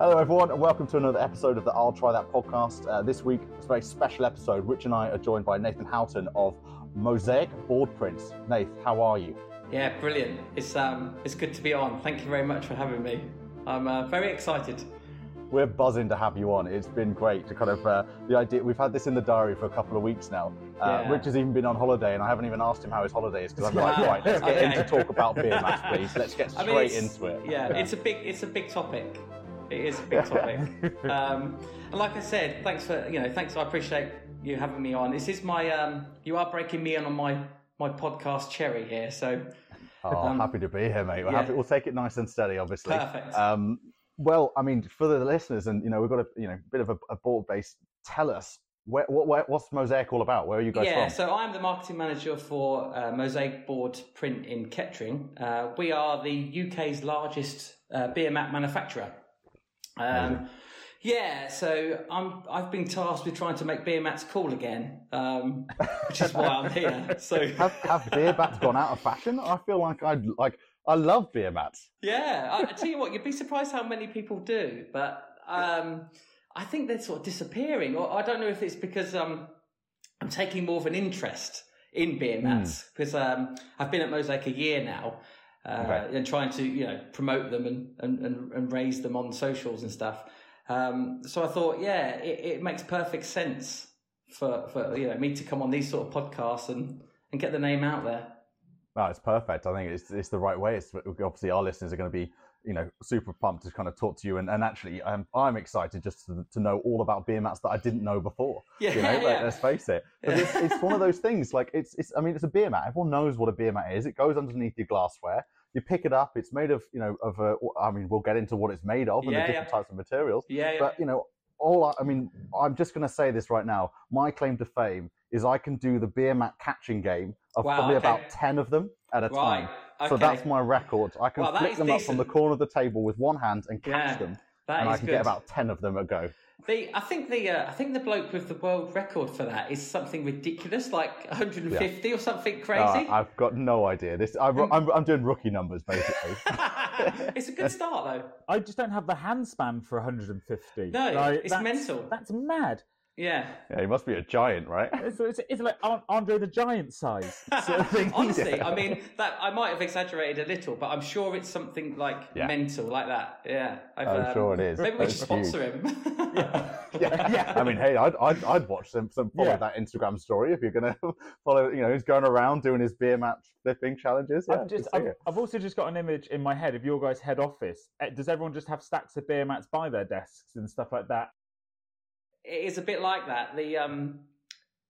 Hello, everyone, and welcome to another episode of the I'll Try That podcast. Uh, this week, it's a very special episode. Rich and I are joined by Nathan Houghton of Mosaic Board Prints. Nathan, how are you? Yeah, brilliant. It's um, it's good to be on. Thank you very much for having me. I'm uh, very excited. We're buzzing to have you on. It's been great to kind of uh, the idea. We've had this in the diary for a couple of weeks now. Uh, Yeah. Rich has even been on holiday, and I haven't even asked him how his holiday is because I'm like, right, let's get Okay. to talk about beer mats, please. Let's get I straight mean, into it. Yeah, it's a big it's a big topic. It is a big topic. um, and like I said, thanks for you know thanks. I appreciate you having me on. This is my um, you are breaking me in on my my podcast cherry here. So Oh, Um, happy to be here, mate. We're yeah. happy. We'll take it nice and steady, obviously. Perfect. Um, well, I mean, for the listeners, and you know, we've got a you know bit of a, a board base. Tell us where, what, where, what's Mosaic all about? Where are you guys from? yeah, from? so I'm the marketing manager for uh, Mosaic Board Print in Kettering. Uh, we are the UK's largest uh, beer mat manufacturer. Um, yeah, so I'm I've been tasked with trying to make beer mats cool again, um, which is why I'm here. So have, have beer mats gone out of fashion? I feel like I would like I love beer mats. yeah, I, I tell you what, you'd be surprised how many people do, but um, I think they're sort of disappearing. Or I don't know if it's because um, I'm taking more of an interest in beer mats because um, I've been at Mosaic a year now. Uh, Okay. and trying to you know promote them and, and, and, and raise them on socials and stuff. Um, so I thought, yeah, it, it makes perfect sense for, for you know me to come on these sort of podcasts and, and get the name out there. No, it's perfect. I think it's it's the right way. It's obviously our listeners are going to be you know super pumped to kind of talk to you, and, and actually I'm I'm excited just to, to know all about beer mats that I didn't know before. Yeah, you know, Let, us face it. But it's, it's one of those things. Like it's, it's. I mean, it's a beer mat. Everyone knows what a beer mat is. It goes underneath your glassware. You pick it up. It's made of, you know, of. A, I mean, we'll get into what it's made of and Yeah, the different yeah. types of materials. Yeah, yeah. But you know, all. I, I mean, I'm just going to say this right now. My claim to fame is I can do the beer mat catching game of Wow, probably okay. about ten of them at a time. right. So that's my record. I can Well, that flick is them up from the corner of the table with one hand and catch them, and I can get about ten of them a go. The I think the uh, I think the bloke with the world record for that is something ridiculous, like 150 or something Uh, crazy. I've got no idea. This I'm, I'm, I'm doing rookie numbers basically. it's a good start though. I just don't have the hand span for 150. No, Like, it's that's- mental. That's mad. Yeah. yeah, he must be a giant, right? It's, it's, it's like Andre the Giant size sort of thing. Honestly, I mean that I might have exaggerated a little, but I'm sure it's something like Yeah. mental like that. Yeah, I've, um, I'm sure it is. Maybe we should sponsor huge. him. Yeah, yeah. I mean, hey, I'd, I'd, I'd watch some, some follow Yeah. that Instagram story if you're gonna follow. You know, he's going around doing his beer match flipping challenges. Yeah, I've, just, I can see I've. I've also just got an image in my head of your guys' head office. Uh, Does everyone just have stacks of beer mats by their desks and stuff like that? It is a bit like that. The um,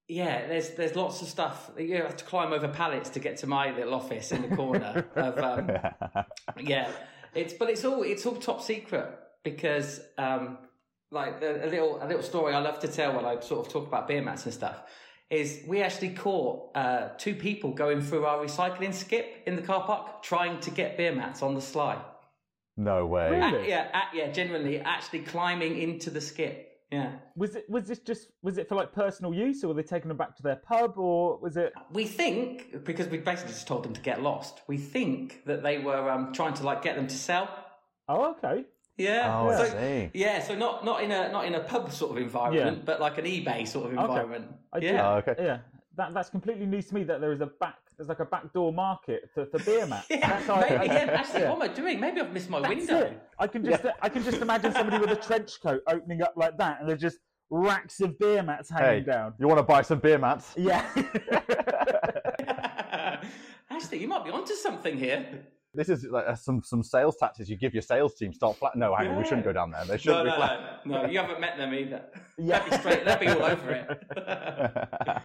yeah, there's there's lots of stuff. You have to climb over pallets to get to my little office in the corner of um, yeah. It's but it's all it's all top secret because um, like the, a little a little story I love to tell when I sort of talk about beer mats and stuff is we actually caught uh, two people going through our recycling skip in the car park trying to get beer mats on the sly. no way. Really? A- yeah, a- yeah, genuinely actually climbing into the skip. Yeah. Was it was this just was it for like personal use, or were they taking them back to their pub, or was it? We think because we basically just told them to get lost. We think that they were um, trying to like get them to sell. Oh, okay. Yeah. Oh, I so, see. Yeah, so not not in a not in a pub sort of environment, Yeah. but like an eBay sort of environment. I yeah. Oh, okay. Yeah, that that's completely new to me. That there is a back there's like a backdoor market for, for beer mats. Yeah, That's how I- maybe, yeah, actually, yeah. what am I doing? Maybe I've missed my That's window. it. I can just I can just imagine somebody with a trench coat opening up like that, and there's just racks of beer mats hanging Hey, down. you want to buy some beer mats? Yeah. actually, you might be onto something here. This is like uh, some some sales tactics you give your sales team. Start flat. No, hang on, we shouldn't go down there. They No, shouldn't no, be flat. no, no, you haven't met them either. Yeah. They'll be straight. They'll be all over it.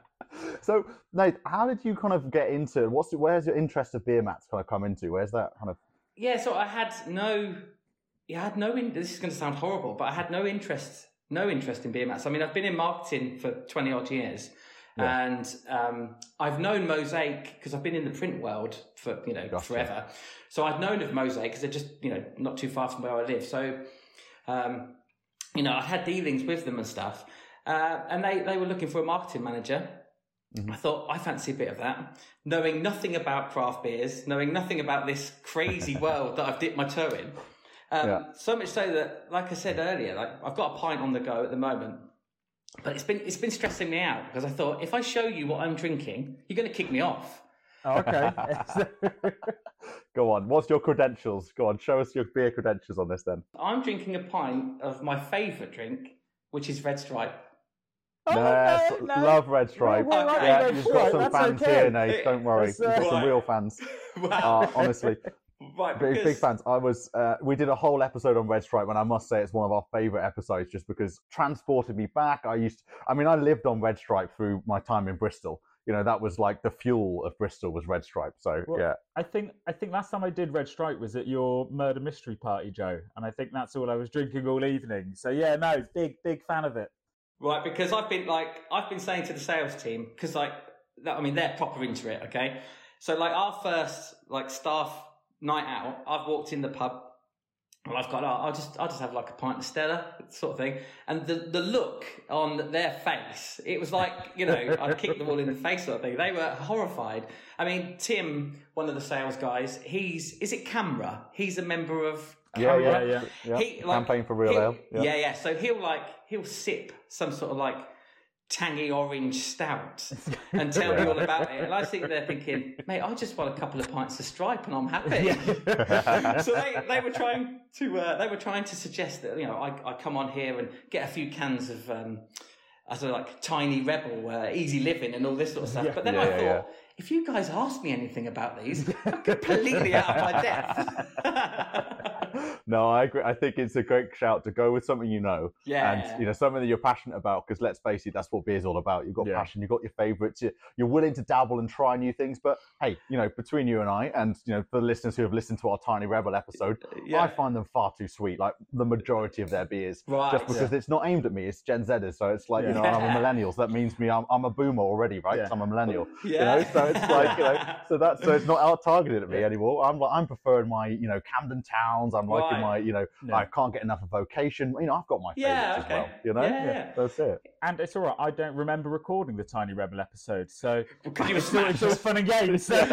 so, Nate, how did you kind of get into what's where's your interest of beer mats kind of come into? Where's that kind of? Yeah, so I had no, yeah, I had no. In, this is going to sound horrible, but I had no interest, no interest in beer mats. I mean, I've been in marketing for twenty odd years, Yeah. and um, I've known Mosaic because I've been in the print world for you know Gotcha. forever. So I'd known of Mosaic because they're just you know not too far from where I live. So, um, you know, I had dealings with them and stuff, uh, and they they were looking for a marketing manager. I thought I fancy a bit of that, knowing nothing about craft beers, knowing nothing about this crazy world that I've dipped my toe in. Um, Yeah. So much so that, like I said earlier, like I've got a pint on the go at the moment, but it's been it's been stressing me out because I thought if I show you what I'm drinking, you're going to kick me off. Oh, okay. Go on. What's your credentials? Go on. Show us your beer credentials on this then. I'm drinking a pint of my favourite drink, which is Red Stripe. Oh, Yes, no, no. love Red Stripe. Well, yeah, Red you've Stripe, got some that's fans okay. here, Nate. Don't worry. You've got some uh, real fans. Wow. Uh, honestly, right, big, because, big fans. I was. Uh, we did a whole episode on Red Stripe, and I must say it's one of our favourite episodes, just because transported me back. I used. To, I mean, I lived on Red Stripe through my time in Bristol. You know, that was like the fuel of Bristol was Red Stripe. So Well, yeah, I think I think last time I did Red Stripe was at your murder mystery party, Joe, and I think that's all I was drinking all evening. So yeah, no, big big fan of it. Right, because I've been like I've been saying to the sales team because like that, I mean they're proper into it. Okay, so like our first like staff night out, I've walked in the pub. and I've got. Oh, I'll just. I'll just have like a pint of Stella, sort of thing. And the the look on their face, it was like you know, I'd kick them all in the face, sort of thing. They were horrified. I mean, Tim, one of the sales guys, he's is it CAMRA? He's a member of. Yeah, yeah, yeah. yeah. He, like, Campaign for real ale. Yeah. yeah, So he'll like he'll sip some sort of like tangy orange stout and tell me all about it. And I think they're thinking, mate, I just want a couple of pints of stripe and I'm happy. so they, they were trying to uh, they were trying to suggest that you know I, I come on here and get a few cans of um, I don't know, like tiny rebel, uh, easy living, and all this sort of stuff. Yeah. But then Yeah, I yeah, thought. Yeah. If you guys ask me anything about these, I'm completely out of my depth. no, I agree. I think it's a great shout to go with something you know. yeah, and you know something that you're passionate about because let's face it that's what beer's all about you've got Yeah. passion you've got your favorites you're, you're willing to dabble and try new things but hey you know between you and i and you know for the listeners who have listened to our tiny rebel episode uh, yeah. i find them far too sweet like the majority of their beers right. just because it's not aimed at me it's gen zers so it's like you know i'm a millennial so that means me i'm, I'm a boomer already right Yeah. 'Cause i'm a millennial yeah. you know so it's like you know so that's so it's not out targeted at me anymore i'm like i'm preferring my you know camden towns i'm liking Right. my you know Yeah. i can't get enough of vocation you know i've got my Yeah, favorites okay. as well you know Yeah, yeah. that's it And it's all right. I don't remember recording the Tiny Rebel episode, so Because you were it's all, it's all fun and games. So,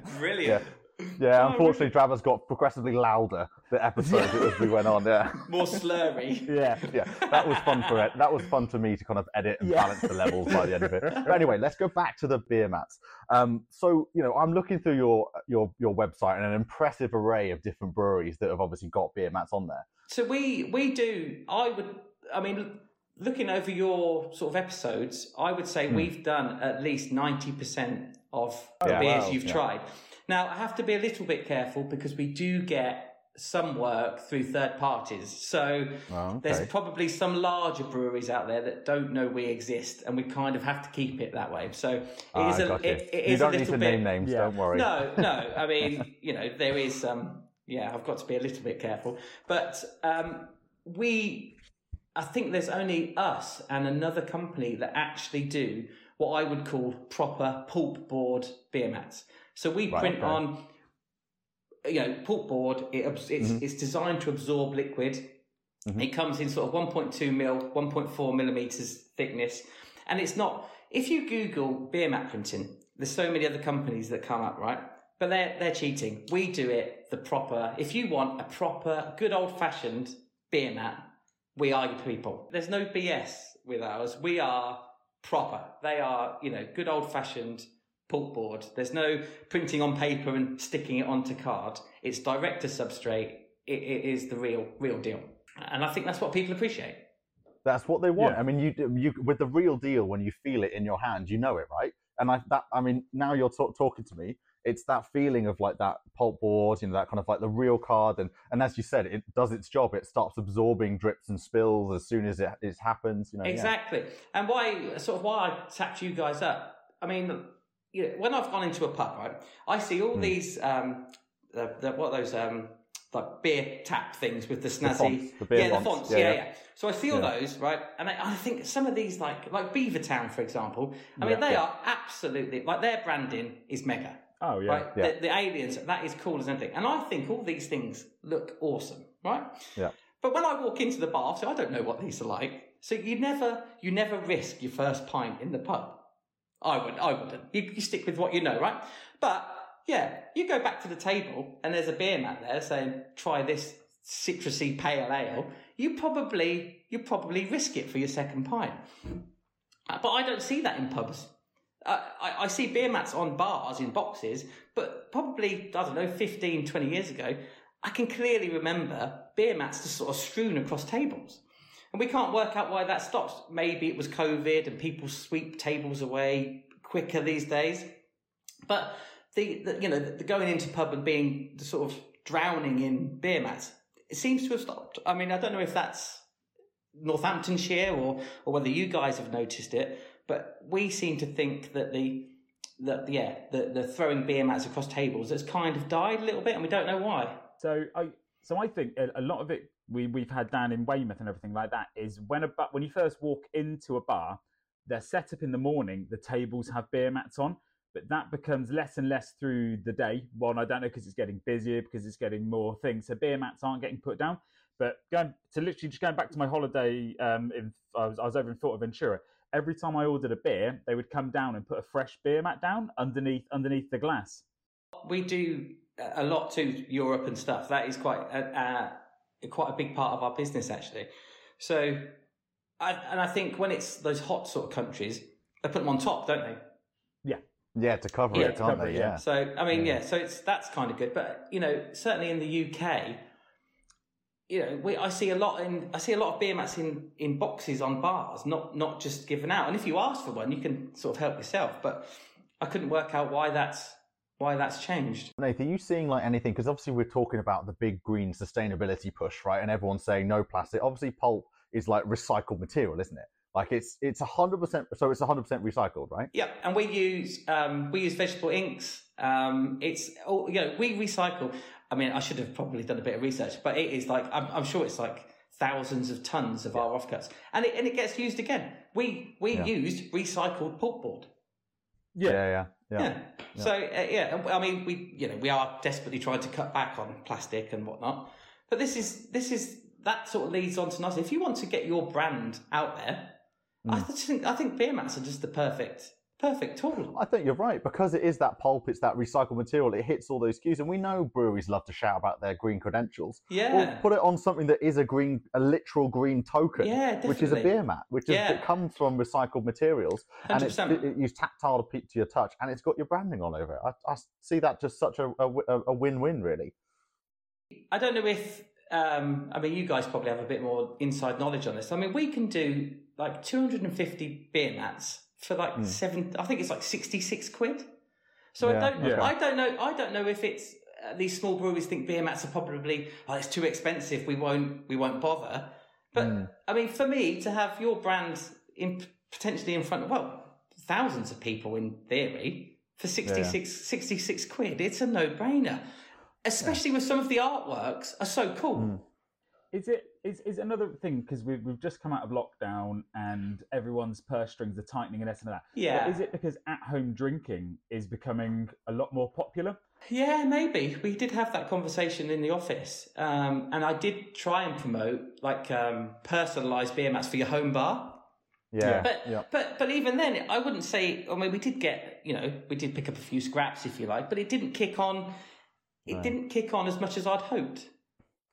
Brilliant. Yeah, Oh, unfortunately, Drabber's got progressively louder the episodes as we went on. Yeah, More slurry. yeah. yeah, that was fun for it. That was fun for me to kind of edit and Yeah. balance the levels by the end of it. But anyway, let's go back to the beer mats. Um, so you know, I'm looking through your your your website and an impressive array of different breweries that have obviously got beer mats on there. So we we do. I would. I mean, looking over your sort of episodes, I would say Hmm. we've done at least ninety percent of the Yeah. beers Wow. you've Yeah. tried. Now I have to be a little bit careful because we do get some work through third parties. So Oh, there's probably some larger breweries out there that don't know we exist, and we kind of have to keep it that way. So it Ah, is a got you. it, it you is don't a need to bit name names. Yeah. Don't worry. no, no. I mean, you know, there is um yeah, I've got to be a little bit careful. But um we I think there's only us and another company that actually do what I would call proper pulp board beer mats. So we Right, print okay. on you know, pulp board, it, it's, Mhm. it's designed to absorb liquid. Mhm. It comes in sort of 1.2 mil, 1.4 millimeters thickness. And it's not, if you Google beer mat printing, there's so many other companies that come up, right? But they're, they're cheating. We do it the proper, if you want a proper, good old fashioned beer mat, we are your people. There's no BS with ours. We are proper. They are, you know, good old fashioned pulp board. There's no printing on paper and sticking it onto card. It's direct to substrate. It, it is the real, real deal. And I think that's what people appreciate. That's what they want. Yeah. I mean, you you with the real deal when you feel it in your hand, you know it, right? And I that I mean, now you're talk, talking to me. It's that feeling of like that pulp board, you know, that kind of like the real card, and and as you said, it does its job. It starts absorbing drips and spills as soon as it, it happens. You know, yeah. Exactly. And why, sort of, why I tapped you guys up. I mean, you know, when I've gone into a pub, right, I see all Hmm. these, um, the, the, what are those, um, like beer tap things with the snazzy, fonts, the beer yeah, the fonts. fonts, Yeah, yeah, yeah. yeah. So I see all Yeah. those, right, and I, I think some of these, like like Beavertown, for example. I mean, they are absolutely like their branding is mega. Oh yeah. Right, Yeah. The, the aliens, that is cool as anything. And I think all these things look awesome, right? Yeah. But when I walk into the bar, so I don't know what these are like. So you never, you never risk your first pint in the pub. I would, I wouldn't. You, you stick with what you know, right? But yeah, you go back to the table and there's a beer mat there saying, try this citrusy pale ale. You probably, you probably risk it for your second pint. Uh, But I don't see that in pubs. Uh, I, I see beer mats on bars in boxes, but probably, I don't know, 15, 20 years ago, I can clearly remember beer mats just sort of strewn across tables. And we can't work out why that stopped. Maybe it was COVID and people sweep tables away quicker these days. But the, the you know, the, going into pub and being the sort of drowning in beer mats, it seems to have stopped. I mean, I don't know if that's Northamptonshire or, or whether you guys have noticed it, but we seem to think that the that yeah, the, the throwing beer mats across tables has kind of died a little bit, and we don't know why. So I so I think a lot of it we we've had down in Weymouth and everything like that is when a when you first walk into a bar, they're set up in the morning. The tables have beer mats on, but that becomes less and less through the day. One, I don't know because it's getting busier because it's getting more things. So beer mats aren't getting put down. But going to literally just going back to my holiday, um, in I was, I was over in Fuerteventura. Every time I ordered a beer, they would come down and put a fresh beer mat down underneath underneath the glass. We do a lot to Europe and stuff. That is quite a, a quite a big part of our business, actually. So, I, and I think when it's those hot sort of countries, they put them on top, don't they? Yeah, Yeah, to cover Yeah, it, to can't cover they? it, yeah. Yeah. So, I mean, Yeah. yeah. So it's that's kind of good, but you know, certainly in the UK, you know, we I see a lot in I see a lot of beer mats in in boxes on bars, not not just given out. And if you ask for one, you can sort of help yourself. But I couldn't work out why that's why that's changed. Nathan, are you seeing like anything? Because obviously we're talking about the big green sustainability push, right? And everyone's saying no plastic. Obviously, pulp is like recycled material, isn't it? Like it's it's hundred percent. So it's hundred percent recycled, right? Yep, and we use um, we use vegetable inks. Um, it's all you know. We recycle. I mean, I should have probably done a bit of research, but it is like I'm, I'm sure it's like thousands of tons of our offcuts, and it and it gets used again. We we Yeah. used recycled pulpboard. Yeah, yeah, yeah. Yeah. Yeah. So uh, yeah, I mean, we you know we are desperately trying to cut back on plastic and whatnot, but this is this is that sort of leads on to nothing. If you want to get your brand out there, I think I think beer mats are just the perfect perfect tool. I think you're right because it is that pulp, it's that recycled material. It hits all those cues, and we know breweries love to shout about their green credentials. Yeah. Well, put it on something that is a green, a literal green token, Yeah, which is a beer mat, which is, Yeah. it comes from recycled materials, and it's 100%. it, it, you tactile to, to your touch, and it's got your branding all over it. I, I see that just such a, a, a win-win, really. I don't know if um, I mean you guys probably have a bit more inside knowledge on this. I mean, we can do like 250 beer mats for like hmm. seven. I think it's like 66 quid. So Yeah, I don't. okay. I don't know. I don't know if it's uh, these small breweries think beer mats are probably oh it's too expensive. We won't. We won't bother. But hmm. I mean, for me to have your brand in potentially in front of well thousands of people in theory for 66, 66 quid, it's a no brainer. Especially with some of the artworks are so cool. Hmm. Is it is is another thing because we've we've just come out of lockdown and everyone's purse strings are tightening and this and that. But Yeah. is it because at home drinking is becoming a lot more popular? Yeah, maybe. We did have that conversation in the office. Um, and I did try and promote like um, personalized beer mats for your home bar. Yeah, But yeah. but but even then, I wouldn't say. I mean, we did get you know we did pick up a few scraps if you like, but it didn't kick on. It didn't kick on as much as I'd hoped.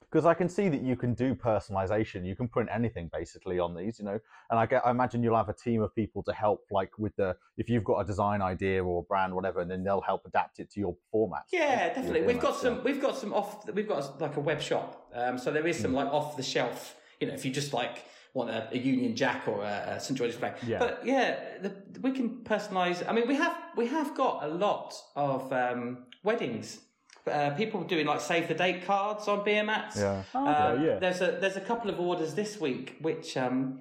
Because I can see that you can do personalization. You can print anything basically on these, you know. And I, get, I imagine you'll have a team of people to help, like with the if you've got a design idea or a brand, whatever, and then they'll help adapt it to your format. Yeah, definitely. We've got some. We've got some off. We've got like a web shop. Um, so there is some like off the shelf. You know, if you just like want a, a Union Jack or a, a St George's flag. Yeah. But yeah, the, we can personalise. I mean, we have we have got a lot of um, weddings. Uh, people doing like save the date cards on beer mats. Yeah. Oh, Um, okay, yeah. There's a there's a couple of orders this week which um,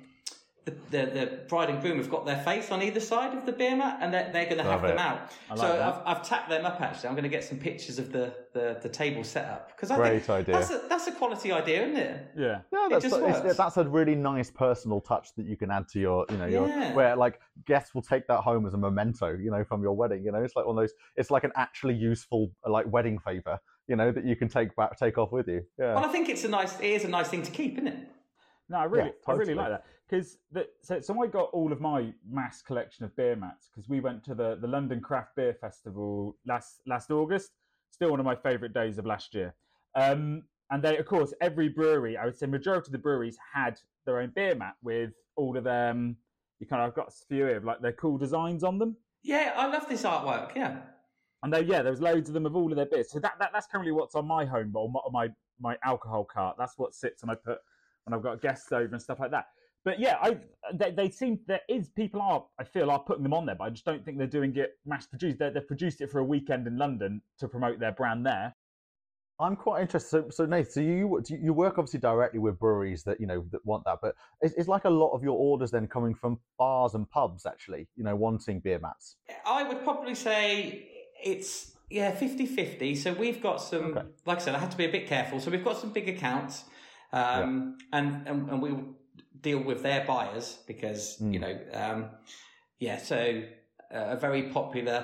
the, the the bride and groom have got their face on either side of the beer mat and they're, they're going to have Love them out. I so. I've, I've tacked them up actually. I'm going to get some pictures of the, the, the table set up because I Great think idea. that's a that's a quality idea, isn't it? Yeah. Yeah, that's, just it's- works. that's a really nice personal touch that you can add to your, you know, your Yeah. where like guests will take that home as a memento, you know, from your wedding. You know, it's like one of those. It's like an actually useful like wedding favor, you know, that you can take back, take off with you. Yeah. Well, I think it's a nice it is a nice thing to keep, isn't it? No, I really, Yeah, I really like that because so, so I got all of my mass collection of beer mats because we went to the, the London Craft Beer Festival last last August. Still one of my favourite days of last year. Um, and they, of course, every brewery, I would say, majority of the breweries had their own beer mat with all of them. You kind of I've got a few of, like their cool designs on them. Yeah, I love this artwork. Yeah. And they, yeah, there was loads of them of all of their beers. So that, that that's currently what's on my home or my, my my alcohol cart. That's what sits and I put when I've got guests over and stuff like that. But yeah, I they, they seem there is people are I feel are putting them on there, but I just don't think they're doing it mass produced. They, they've produced it for a weekend in London to promote their brand there. I'm quite interested. So, so Nate, so you you work obviously directly with breweries that you know that want that, but it's, is like a lot of your orders then coming from bars and pubs actually, you know, wanting beer mats? I would probably say it's yeah 50-50. So we've got some, Okay. like I said, I had to be a bit careful. So we've got some big accounts, um, and, and and we deal with their buyers because Mm. you know, um, yeah. So uh, a very popular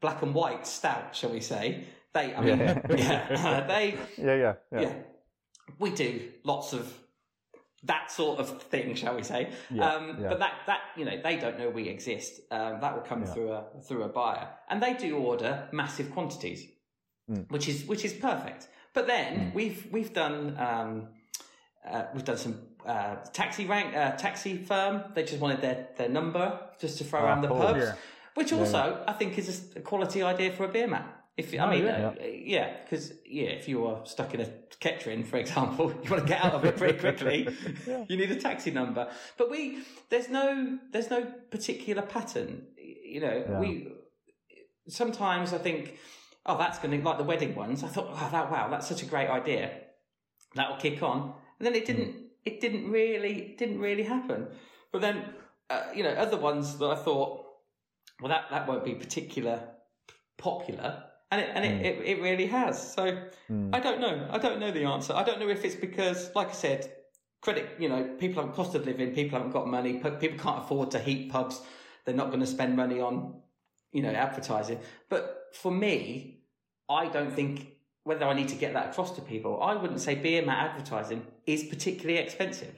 black and white stout, shall we say? They, I mean, Yeah. yeah, they Yeah, yeah, yeah. yeah. we do lots of that sort of thing, shall we say? Yeah, um. But that that you know they don't know we exist. Um, that will come through a through a buyer, and they do order massive quantities, Mm. which is which is perfect. But then Mm. we've we've done. Um, uh, we've done some uh, taxi rank, uh, taxi firm. They just wanted their, their number just to throw Ah, around the pubs, Yeah. which also I think is a quality idea for a beer mat. If I Oh, mean, yeah. uh, yeah, because yeah, if you are stuck in a Kettering, for example, you want to get out of it pretty quickly. Yeah. You need a taxi number. But we there's no there's no particular pattern. You know, Yeah. we sometimes I think, oh, that's going to like the wedding ones. I thought, oh, that wow, that's such a great idea. That will kick on, and then it didn't. It didn't really didn't really happen. But then, uh, you know, other ones that I thought, well, that that won't be particular popular, and it and it, it, it really has. So Mm. I don't know. I don't know the answer. I don't know if it's because, like I said, credit. You know, people have cost of living. People haven't got money. People can't afford to heat pubs. They're not going to spend money on, you know, advertising. But for me, I don't think whether I need to get that across to people. I wouldn't say beer mat advertising is particularly expensive.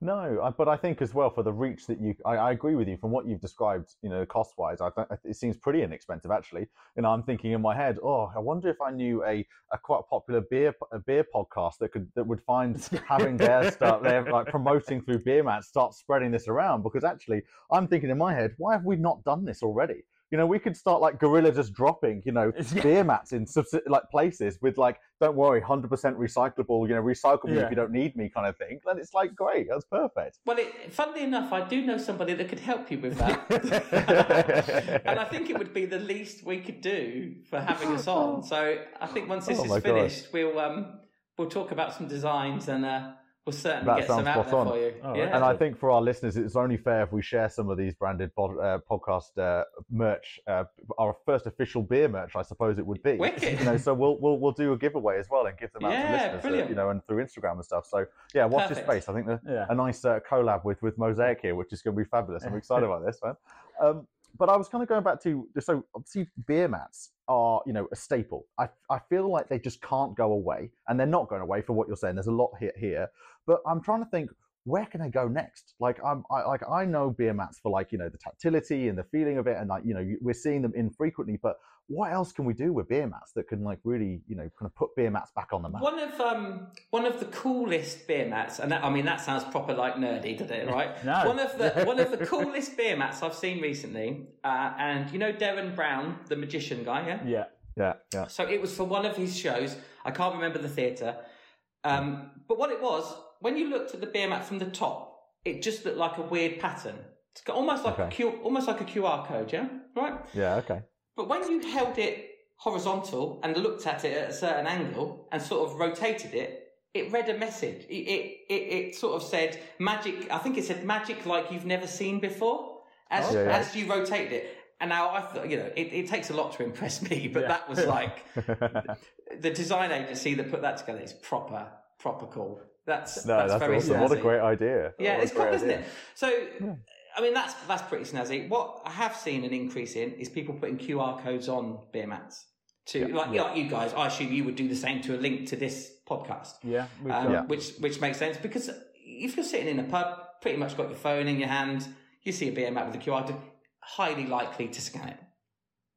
No, but I think as well for the reach that you, I, I agree with you from what you've described. You know, cost wise, I think it seems pretty inexpensive actually. You know, I'm thinking in my head, oh, I wonder if I knew a, a quite popular beer a beer podcast that could that would find having their stuff, they're like promoting through beer mats, start spreading this around. Because actually, I'm thinking in my head, why have we not done this already? You know, we could start like guerrilla just dropping, you know, Yeah. beer mats in like places with like, don't worry, hundred percent recyclable. You know, recycle me Yeah. if you don't need me, kind of thing. And it's like great, that's perfect. Well, it, funnily enough, I do know somebody that could help you with that. and I think it would be the least we could do for having us on. So I think once this Oh is God. finished, we'll um, we'll talk about some designs and uh, we'll certainly That get some sounds out spot there on. for you. Oh, yeah. And I think for our listeners, it's only fair if we share some of these branded pod, uh, podcast uh, merch, uh, our first official beer merch, I suppose it would be. Wicked. You know, so we'll we'll we'll do a giveaway as well and give them out Yeah, to listeners, uh, brilliant. you know, and through Instagram and stuff. So yeah, watch this Perfect. space. I think the, Yeah. a nice uh, collab with with Mosaic here, which is going to be fabulous. I'm excited about this, man. Um, but I was kind of going back to so obviously beer mats are you know a staple. I I feel like they just can't go away, and they're not going away for what you're saying. There's a lot here here, but I'm trying to think where can I go next? Like I'm I, like I know beer mats for like you know the tactility and the feeling of it, and like you know we're seeing them infrequently, but what else can we do with beer mats that can like really you know kind of put beer mats back on the map? One of um one of the coolest beer mats, and that, I mean that sounds proper like nerdy, doesn't it? Right? No. One of the one of the coolest beer mats I've seen recently, uh, and you know Derren Brown, the magician guy, yeah. Yeah. Yeah, yeah. So it was for one of his shows. I can't remember the theatre. Um, but what it was, when you looked at the beer mat from the top, it just looked like a weird pattern. It's got almost like a Okay. Q, almost like a QR code, yeah, right. Yeah, okay. But when you held it horizontal and looked at it at a certain angle and sort of rotated it, it read a message. It it, it, it sort of said magic. I think it said magic like you've never seen before as Oh, yeah, yeah. as you rotated it. And now I thought, you know, it, it takes a lot to impress me, but Yeah. that was like the design agency that put that together is proper, proper cool. That's no, that's, that's, very awesome. snazzy. What a great idea. Yeah, What it's cool, isn't it? So, I mean, that's that's pretty snazzy. What I have seen an increase in is people putting QR codes on beer mats. To like, Yeah. like you guys, I assume you would do the same to a link to this podcast, Yeah. Um, Yeah. which which makes sense because if you're sitting in a pub, pretty much got your phone in your hand, you see a beer mat with a QR code, highly likely to scan it.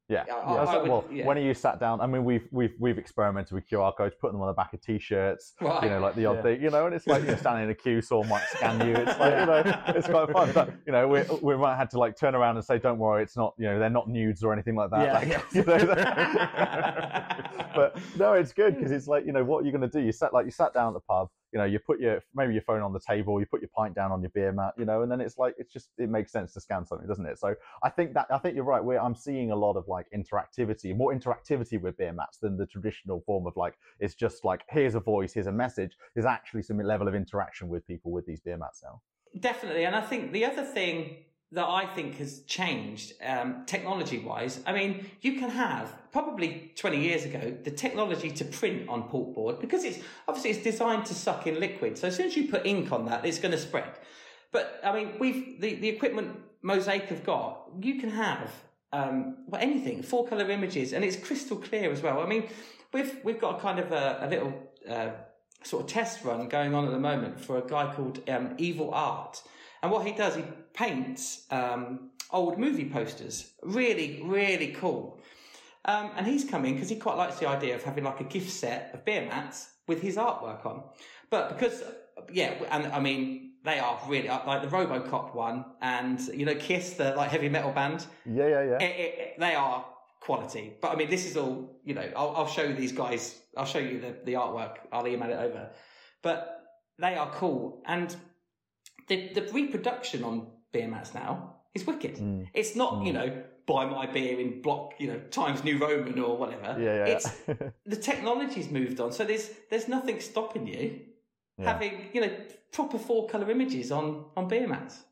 Yeah. I- yeah. I so- would- well, yeah. when are you sat down? I mean, we've we've we've experimented with QR codes, put them on the back of T-shirts, Right. you know, like the odd Yeah. thing, you know, and it's like you know, standing in a queue, someone might scan you. It's like you know, it's quite fun. But you know, we we might have to like turn around and say, "Don't worry, it's not you know, they're not nudes or anything like that." Yeah, Like, yeah. you know, but no, it's good because it's like you know what are you're going to do. You sat like you sat down at the pub. You know, you put your maybe your phone on the table, you put your pint down on your beer mat, you know, and then it's like it's just it makes sense to scan something, doesn't it? So I think that I think you're right. We're, I'm seeing a lot of like interactivity, more interactivity with beer mats than the traditional form of like it's just like here's a voice, here's a message. There's actually some level of interaction with people with these beer mats now. Definitely, and I think the other thing that I think has changed um, technology-wise. I mean, you can have probably 20 years ago the technology to print on pulpboard because it's obviously it's designed to suck in liquid. So as soon as you put ink on that, it's going to spread. But I mean, we've the, the equipment Mosaic have got. You can have um, well, anything, four color images, and it's crystal clear as well. I mean, we've we've got a kind of a, a little uh, sort of test run going on at the moment for a guy called um, Evil Art, and what he does, he paints um, old movie posters. Really, really cool. Um, and he's coming because he quite likes the idea of having like a gift set of beer mats with his artwork on. But because, yeah, and I mean, they are really like the RoboCop one, and you know, Kiss, the like heavy metal band. Yeah, yeah, yeah. It, it, it- they are quality. But I mean, this is all you know. I'll, I'll show you these guys. I'll show you the the artwork. I'll email it over. But they are cool, and the the reproduction on beer mats now is wicked. Mm. It's not you Mm. know buy my beer in block you know Times New Roman or whatever. Yeah, yeah, It's the technology's moved on, so there's there's nothing stopping you Yeah. having you know proper four color images on on beer mats.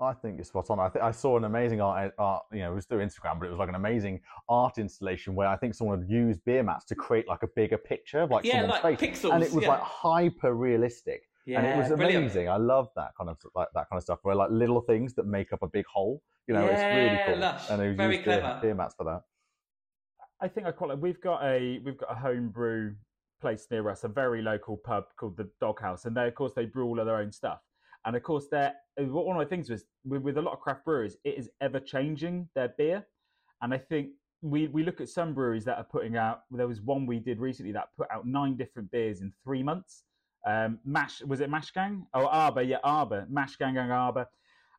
I think it's spot on. I think I saw an amazing art, art, you know, it was through Instagram, but it was like an amazing art installation where I think someone had used beer mats to create like a bigger picture of like yeah, someone's like face, pixels. and it was yeah. like hyper realistic, yeah, and it was brilliant. amazing. I love that kind of like that kind of stuff where like little things that make up a big whole. You know, it's really cool. lush. And it was Very used beer, clever. beer mats for that. I think I quite like. We've got a we've got a home brew place near us, a very local pub called the Doghouse, and they of course they brew all of their own stuff. And of course, they're uh, one of my things was with, with a lot of craft breweries, it is ever changing their beer. And I think we we look at some breweries that are putting out. There was one we did recently that put out nine different beers in three months. Um, Mash was it Mash Gang? Oh, Arbor, yeah, Arbor, Mash Gang Gang Arbor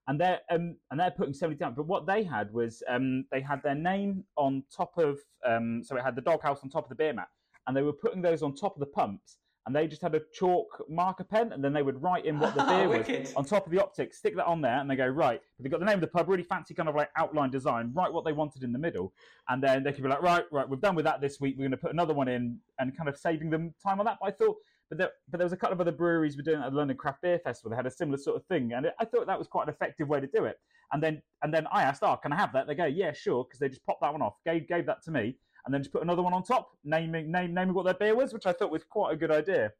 and they're um, and they're putting seventy down. But what they had was um, they had their name on top of um, so it had the doghouse on top of the beer mat, and they were putting those on top of the pumps, and they just had a chalk marker pen, and then they would write in what the beer was on top of the optic, stick that on there, and they go right. But they got the name of the pub, really fancy kind of like outline design, write what they wanted in the middle, and then they could be like, right, right, we've done with that this week. We're going to put another one in, and kind of saving them time on that. But I thought. But there, but there was a couple of other breweries we were doing it at the London Craft Beer Festival. They had a similar sort of thing, and it, I thought that was quite an effective way to do it. And then, and then I asked, "Oh, can I have that?" They go, "Yeah, sure," because they just popped that one off, gave gave that to me, and then just put another one on top, naming name naming what their beer was, which I thought was quite a good idea.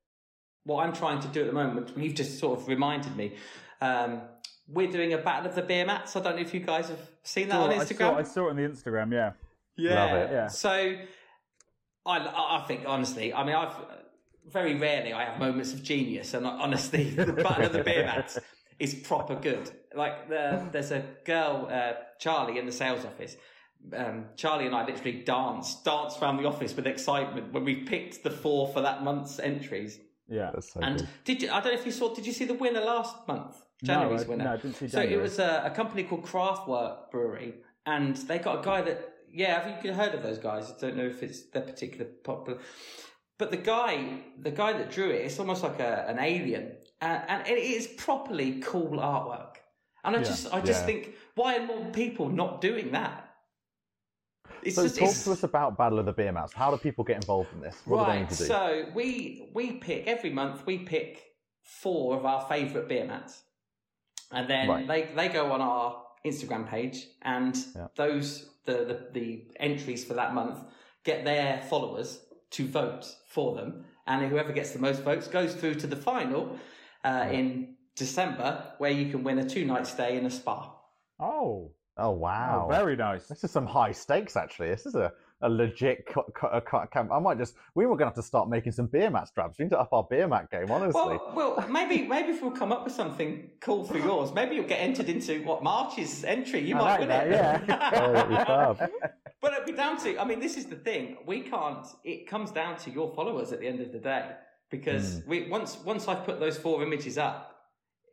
what I'm trying to do at the moment, you've just sort of reminded me. Um, we're doing a battle of the beer mats. I don't know if you guys have seen that on I Instagram. saw, I saw it on the Instagram. Yeah, yeah. Love it. Yeah. So, I, I think honestly, I mean, I've very rarely I have moments of genius, and honestly, the battle of the beer mats is proper good. Like the, there's a girl, uh, Charlie, in the sales office. Um, Charlie and I literally danced, danced around the office with excitement when we picked the four for that month's entries. yeah. That's so And good. did you? I don't know if you saw. Did you see the winner last month? No, January's I- winner. no, I didn't see So it was a, a company called Craftwork Brewery, and they got a guy that. Yeah, have you heard of those guys? I don't know if it's their particular popular. But the guy, the guy that drew it, it's almost like a, an alien, uh, and it is properly cool artwork. And I Yeah. just, I just Yeah. think, why are more people not doing that? It's So just, talk it's, to us about Battle of the Beer Mats. How do people get involved in this? What do they need right, to do? so we we pick every month. We pick four of our favourite beer mats, and then Right. they they go on our Instagram page, and Yeah. those the, the the entries for that month get their followers to vote for them, and whoever gets the most votes goes through to the final uh, in December, where you can win a two night stay in a spa. Oh, oh wow, oh, very nice. This is some high stakes, actually. This is a a legit co- co- co- camp. I might just. We were going to have to start making some beer mat straps. We need to up our beer mat game, honestly. Well, well, maybe maybe if we'll come up with something cool for yours, maybe you'll get entered into what March's entry. You I might win that, it. yeah. Oh, that'd be fab. But it'd be down to. I mean, this is the thing. We can't. It comes down to your followers at the end of the day, because Hmm. we once once I've put those four images up,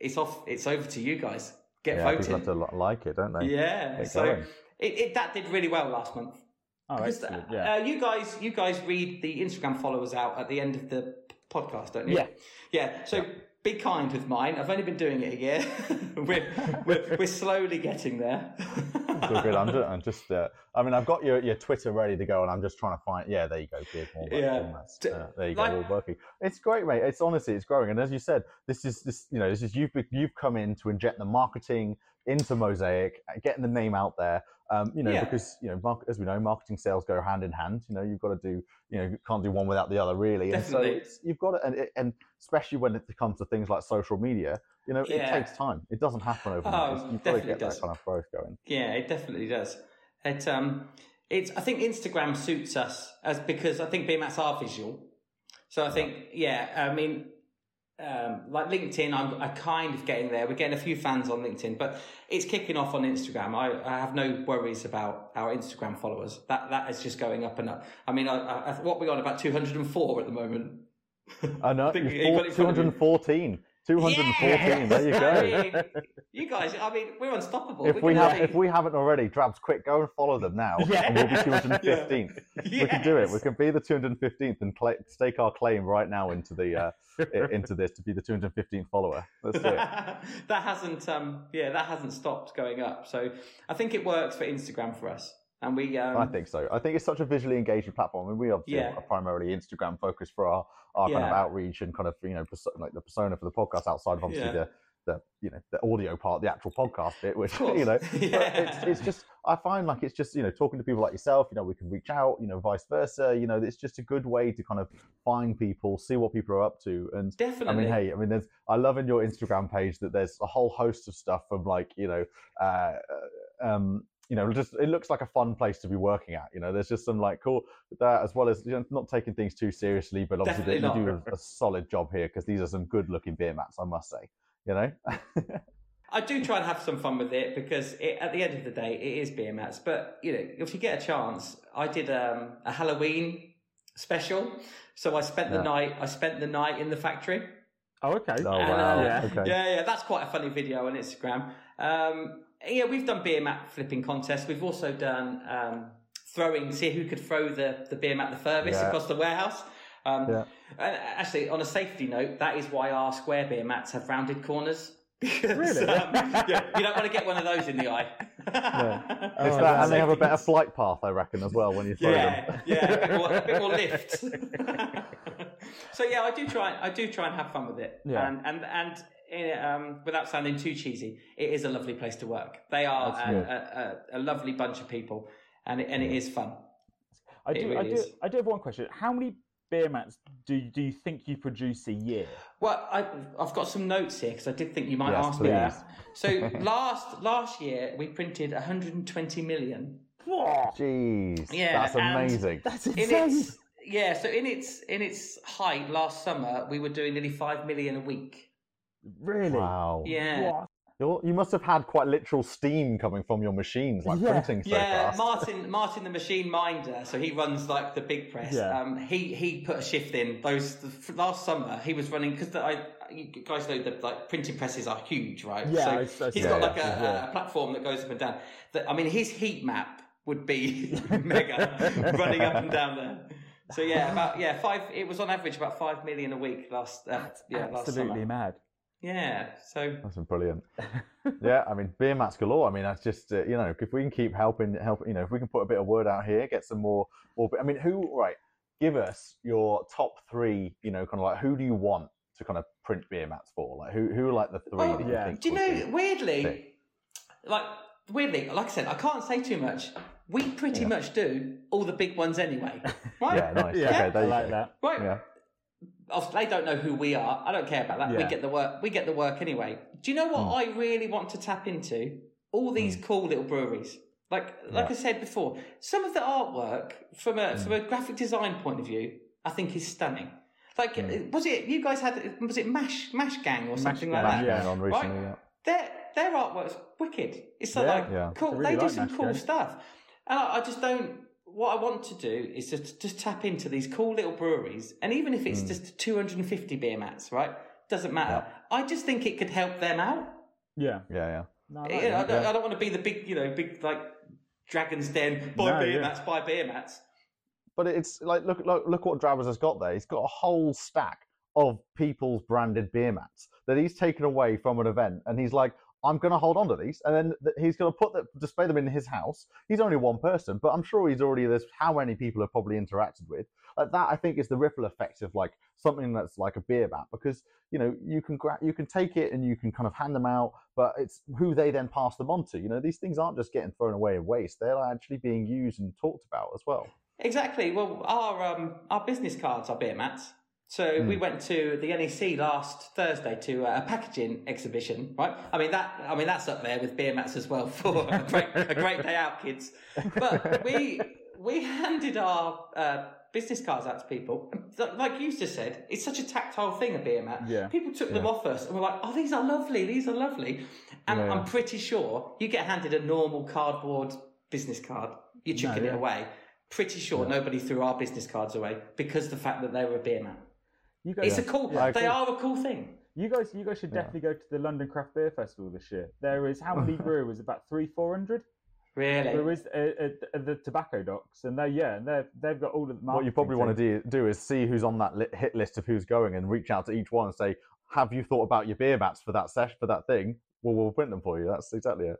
it's off. It's over to you guys. Get yeah, people have to like it, don't they? Yeah. Get So it, it that did really well last month. Oh, Because, uh, Yeah. uh, you guys, you guys read the Instagram followers out at the end of the podcast, don't you? Yeah. Yeah. So be kind with mine. I've only been doing it a year. we're, we're we're slowly getting there. It's good. I'm just, I'm just uh, I mean, I've got your, your Twitter ready to go, and I'm just trying to find. Yeah, there you go. Yeah. That's, uh, there you like- go. All working. It's great, mate. It's honestly, it's growing. And as you said, this is this. You know, this is you've you've come in to inject the marketing into Mosaic, getting the name out there. Um, you know, Yeah. because you know, as we know, marketing sales go hand in hand. You know, you've got to do. You know, you can't do one without the other, really. And so it's, you've got to, and, it- and especially when it comes to things like social media, you know, Yeah. it takes time. It doesn't happen overnight. Oh, you've got to get does. that kind of growth going. Yeah, it definitely does. It um, it's I think Instagram suits us as because I think beer mats are visual. So I think yeah, I mean, um, like LinkedIn, I'm, I'm, kind of getting there. We're getting a few fans on LinkedIn, but it's kicking off on Instagram. I, I have no worries about our Instagram followers. That that is just going up and up. I mean, I, I, what we on about 204 at the moment. I know. 214. 214. 214. There you go. I mean, you guys, I mean, we're unstoppable. if we have, if we haven't already, Drabs, quick, go and follow them now, Yeah. and we'll be 215th. We can do it. We can be the 215th and cla stake our claim right now into the uh, into this to be the 215th follower. Let's do it. that hasn't um yeah that hasn't stopped going up so i think it works for instagram for us and we um I think so. I think it's such a visually engaging platform, and we obviously Yeah. are primarily Instagram focused for our, our kind of outreach and kind of you know like the persona for the podcast outside of obviously Yeah. the the you know the audio part, the actual podcast bit, which you know. Yeah. it's, it's just I find like it's just you know talking to people like yourself. You know we can reach out. You know vice versa. You know it's just a good way to kind of find people, see what people are up to, and definitely I mean, hey, I mean, there's. I love in your Instagram page that there's a whole host of stuff from like you know, uh, um, you know, just it looks like a fun place to be working at. You know, there's just some like cool that as well as you know, not taking things too seriously, but obviously that Definitely you do a, a solid job here because these are some good looking beer mats, I must say. You know, i do try and have some fun with it because it, at the end of the day it is beer mats but you know if you get a chance i did um, a halloween special so i spent the night i spent the night in the factory Oh, okay. oh And, wow, uh, yeah. okay, Yeah, yeah, that's quite a funny video on Instagram. Um, yeah, we've done beer mat flipping contests. We've also done um, throwing, see who could throw the, the beer mat the furthest Yeah. across the warehouse. Um, Yeah. Actually, on a safety note, that is why our square beer mats have rounded corners. Because Really? um, yeah, you don't want to get one of those in the eye. Yeah. Oh, that, and they have a better flight path, I reckon, as well when you throw Yeah, them. yeah, a bit more, a bit more lift. so yeah, I do try. I do try and have fun with it. Yeah. and and and um, without sounding too cheesy, it is a lovely place to work. They are a, a, a, a lovely bunch of people, and it, and it is fun. I It do, I do, is. I do have one question. How many beer mats do do you think you produce a year? Well, I, I've got some notes here because I did think you might Yes, ask me that. So last last year we printed 120 million. Jeez, Yeah, that's amazing. That's In insane. its yeah, so in its in its height last summer, we were doing nearly five million a week. Really? Wow. Yeah. What? You're, you must have had quite literal steam coming from your machines, like Yeah. printing so yeah, fast. Martin, Martin, the machine minder. So he runs like the big press. Yeah. Um, he he put a shift in. Those the, last summer he was running because I you guys know that like printing presses are huge, right? Yeah, So it's- it's- he's yeah, got like a, yeah. a platform that goes up and down. That I mean, his heat map would be mega running up and down there. So yeah, about yeah five. It was on average about five million a week last. Uh, yeah, last Absolutely summer. mad. Yeah. So That's brilliant. yeah, I mean, beer mats galore. I mean, that's just uh, you know, if we can keep helping, help, you know, if we can put a bit of word out here, get some more. more I mean, who? Right, give us your top three. You know, kind of like who do you want to kind of print beer mats for? Like who? Who are like the three Well, that you yeah. think? Do you know, weirdly, sick? like weirdly, like I said, I can't say too much. We pretty Yeah. much do all the big ones anyway, right? Yeah, nice. Yeah, Okay, there I you like go. that. Right. Yeah, Of- Oh, they don't know who we are. I don't care about that. We get the work. We get the work anyway. Do you know what Hmm. I really want to tap into? All these hmm. cool little breweries. Like like Yeah. I said before, some of the artwork from a hmm. from a graphic design point of view, I think is stunning. Like hmm. was it you guys had was it Mash Mash Gang or something like Gang, that? yeah. On recently, Right? yeah. Their their artwork's wicked. It's like, Yeah. like Yeah. cool. Really they do some Mash cool Gang. stuff, and I, I just don't. What I want to do is just just tap into these cool little breweries, and even if it's hmm. just 250 beer mats, right? Doesn't matter. I just think it could help them out. Yeah. Yeah, yeah. No, I You know, I, don't, I don't want to be the big, you know, big like Dragon's Den. Buy No, beer yeah. mats. Buy beer mats. But it's like look look look what Drabbers has got there. He's got a whole stack of people's branded beer mats that he's taken away from an event, and he's like, I'm going to hold on to these, and then th- he's going to put that display them in his house. He's only one person, but I'm sure he's already there's how many people have probably interacted with. Like that, I think is the ripple effect of like something that's like a beer mat because you know you can gra- you can take it and you can kind of hand them out, but it's who they then pass them on to. You know, these things aren't just getting thrown away in waste; they're actually being used and talked about as well. Exactly. Well, our um, our business cards are beer mats. So we went to the NEC last Thursday to uh, a packaging exhibition, right? I mean that. I mean that's up there with beer mats as well for a great a great day out, kids. But we we handed our uh, business cards out to people. Like you just said, it's such a tactile thing, a beer mat. Yeah. People took them off us and were like, "Oh, these are lovely. These are lovely." And Yeah. I'm pretty sure you get handed a normal cardboard business card, you're chucking yeah. it away. Pretty sure nobody threw our business cards away because the fact that they were a beer mat. You guys, It's a cool. I they agree. are a cool thing. you guys, you guys should definitely go to the London Craft Beer Festival this year. There is how many brewers? About three, four hundred Really. brewers at, at, at the tobacco docks, and they yeah, and they they've got all of the. what you probably want to do, do is see who's on that li- hit list of who's going and reach out to each one and say, "Have you thought about your beer mats for that sesh for that thing? Well, we'll print them for you." That's exactly it.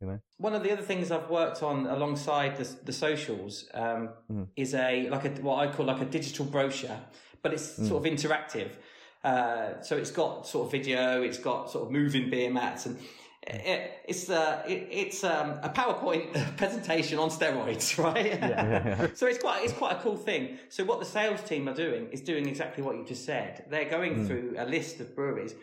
You know, One of the other things I've worked on alongside the, the socials um, Mm-hmm. is a like a what I call like a digital brochure, but it's Mm. sort of interactive. Uh, so it's got sort of video, it's got sort of moving beer mats, and it, it's uh, it, it's um, a PowerPoint presentation on steroids, right? Yeah. so it's quite it's quite a cool thing. So what the sales team are doing is doing exactly what you just said. They're going Hmm. through a list of breweries,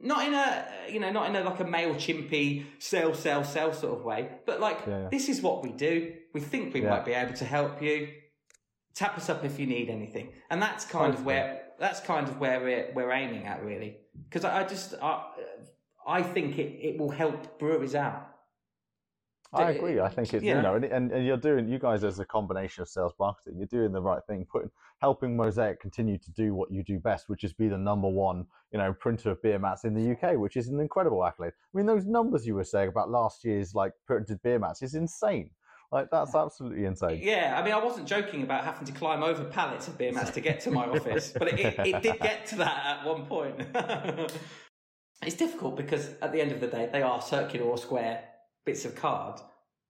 not in a you know not in a like a male chimpy sell sell sell sort of way, but like this is what we do. We think we might be able to help you. Tap us up if you need anything, and that's kind of where that's kind of where we're we're aiming at really. Because I, I just I, I think it, it will help breweries out. I agree. I think it's yeah. you know, and, and, and you're doing you guys as a combination of sales marketing. You're doing the right thing, putting helping Mosaic continue to do what you do best, which is be the number one you know printer of beer mats in the UK, which is an incredible accolade. I mean, those numbers you were saying about last year's like printed beer mats is insane. Like that's absolutely insane. Yeah, I mean, I wasn't joking about having to climb over pallets of beer mats to get to my office, but it, it, it did get to that at one point. it's difficult because at the end of the day, they are circular or square bits of card,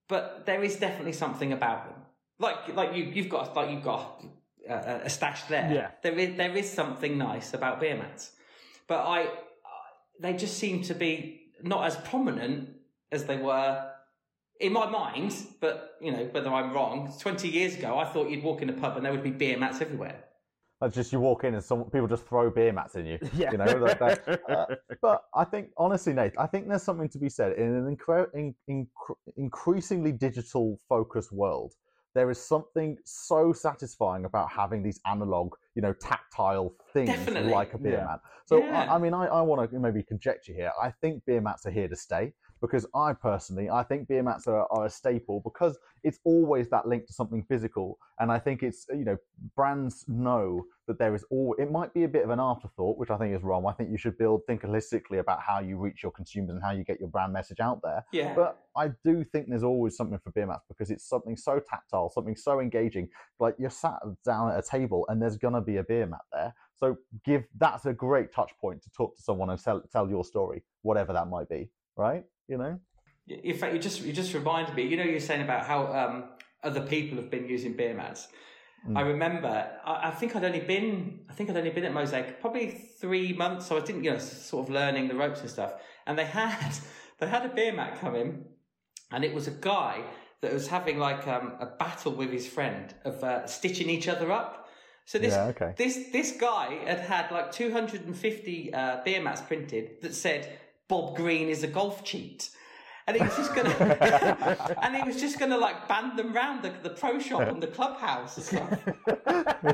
but there is definitely something about them. Like, like you, you've got, like you've got uh, a, a stash there. Yeah. there is there is something nice about beer mats, but I, I they just seem to be not as prominent as they were in my mind, but you know whether I'm wrong. Twenty years ago, I thought you'd walk in a pub and there would be beer mats everywhere. That's just you walk in and some people just throw beer mats in you. Yeah. You know, that, uh, but I think honestly, Nate, I think there's something to be said in an incre- in, incre- increasingly digital focused world. There is something so satisfying about having these analog, you know, tactile things Definitely. like a beer Yeah. mat. So Yeah. I, I mean, I, I want to maybe conjecture here. I think beer mats are here to stay because I personally, I think beer mats are, are a staple because it's always that link to something physical, and I think it's you know brands know that there is all it might be a bit of an afterthought which i think is wrong. I think you should build think holistically about how you reach your consumers and how you get your brand message out there. Yeah, but i do think there's always something for beer mats because it's something so tactile something so engaging. Like you're sat down at a table and there's gonna be a beer mat there. So give that's a great touch point to talk to someone and tell, tell your story whatever that might be right you know in fact, you just you just reminded me. You know, you're saying about how um, other people have been using beer mats. I remember. I, I think I'd only been. I think I'd only been at Mosaic probably three months. So I didn't, you know, sort of learning the ropes and stuff. And they had they had a beer mat come in, and it was a guy that was having like um, a battle with his friend of uh, stitching each other up. So this Yeah, okay. this this guy had had like 250 uh, beer mats printed that said Bob Green is a golf cheat. and he was just gonna, and he was just gonna like band them round the, the pro shop and the clubhouse and stuff.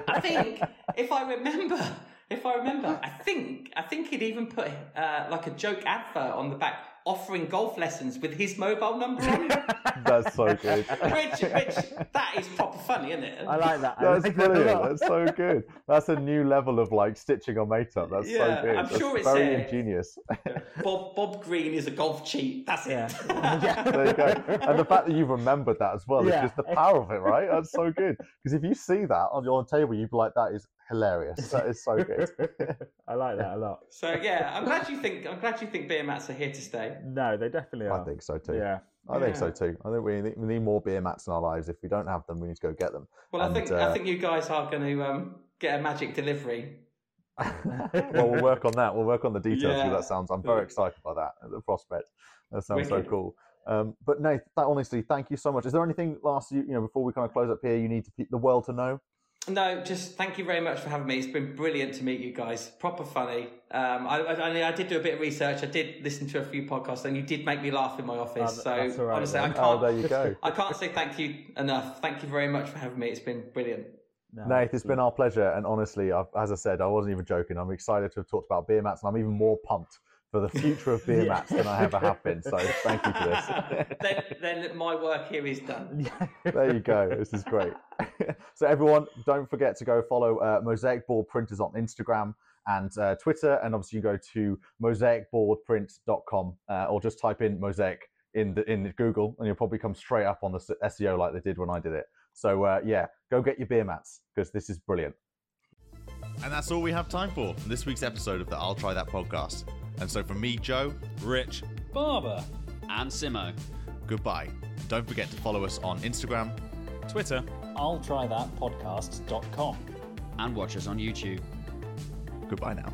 I think, if I remember, if I remember, I think, I think he'd even put uh, like a joke advert on the back offering golf lessons with his mobile number on. That's so good. which, which that is proper funny, isn't it? I like that. That's like brilliant. lot. That's so good. That's a new level of like stitching a mate up. That's Yeah, so good. I'm That's sure it's very there. ingenious. Bob Bob Green is a golf cheat. That's it. Yeah. there you go. And the fact that you've remembered that as well Yeah. is just the power of it, right? That's so good. Because if you see that on your table, you'd be like, that is hilarious. That is so good. I like that a lot. So yeah, I'm glad you think I'm glad you think beer mats are here to stay. No, they definitely are. I think so too. Yeah. I think so too. I think we need, we need more beer mats in our lives. If we don't have them, we need to go get them. Well, And, I think uh, I think you guys are going to um, get a magic delivery. well, we'll work on that. We'll work on the details. Yeah. That sounds. I'm very excited by that. The prospect. That sounds so cool. Um, but Nate, that, honestly, thank you so much. Is there anything last you you know before we kind of close up here? You need to keep the world to know. No, just thank you very much for having me. It's been brilliant to meet you guys. Proper funny. Um, I, I, I did do a bit of research. I did listen to a few podcasts, and you did make me laugh in my office. Oh, so that's all right honestly, I. Oh, can't. there you go. I can't say thank you enough. Thank you very much for having me. It's been brilliant. No, Nate, it's been our pleasure. And honestly, I've, as I said, I wasn't even joking. I'm excited to have talked about beer mats, and I'm even more pumped for the future of beer Yeah. mats than I ever have been. So thank you for this. then, then my work here is done. there you go. This is great. so everyone, don't forget to go follow uh, Mosaic Board Printers on Instagram and uh, Twitter, and obviously you go to mosaicboardprint.com uh, or just type in mosaic in the in Google, and you'll probably come straight up on the SEO like they did when I did it. So uh, yeah, go get your beer mats because this is brilliant. And that's all we have time for in this week's episode of the I'll Try That podcast. And so from me, Joe, Rich, Barber. And Simo. goodbye. Don't forget to follow us on Instagram, Twitter. I'll try that podcast.com. And watch us on YouTube. Goodbye now.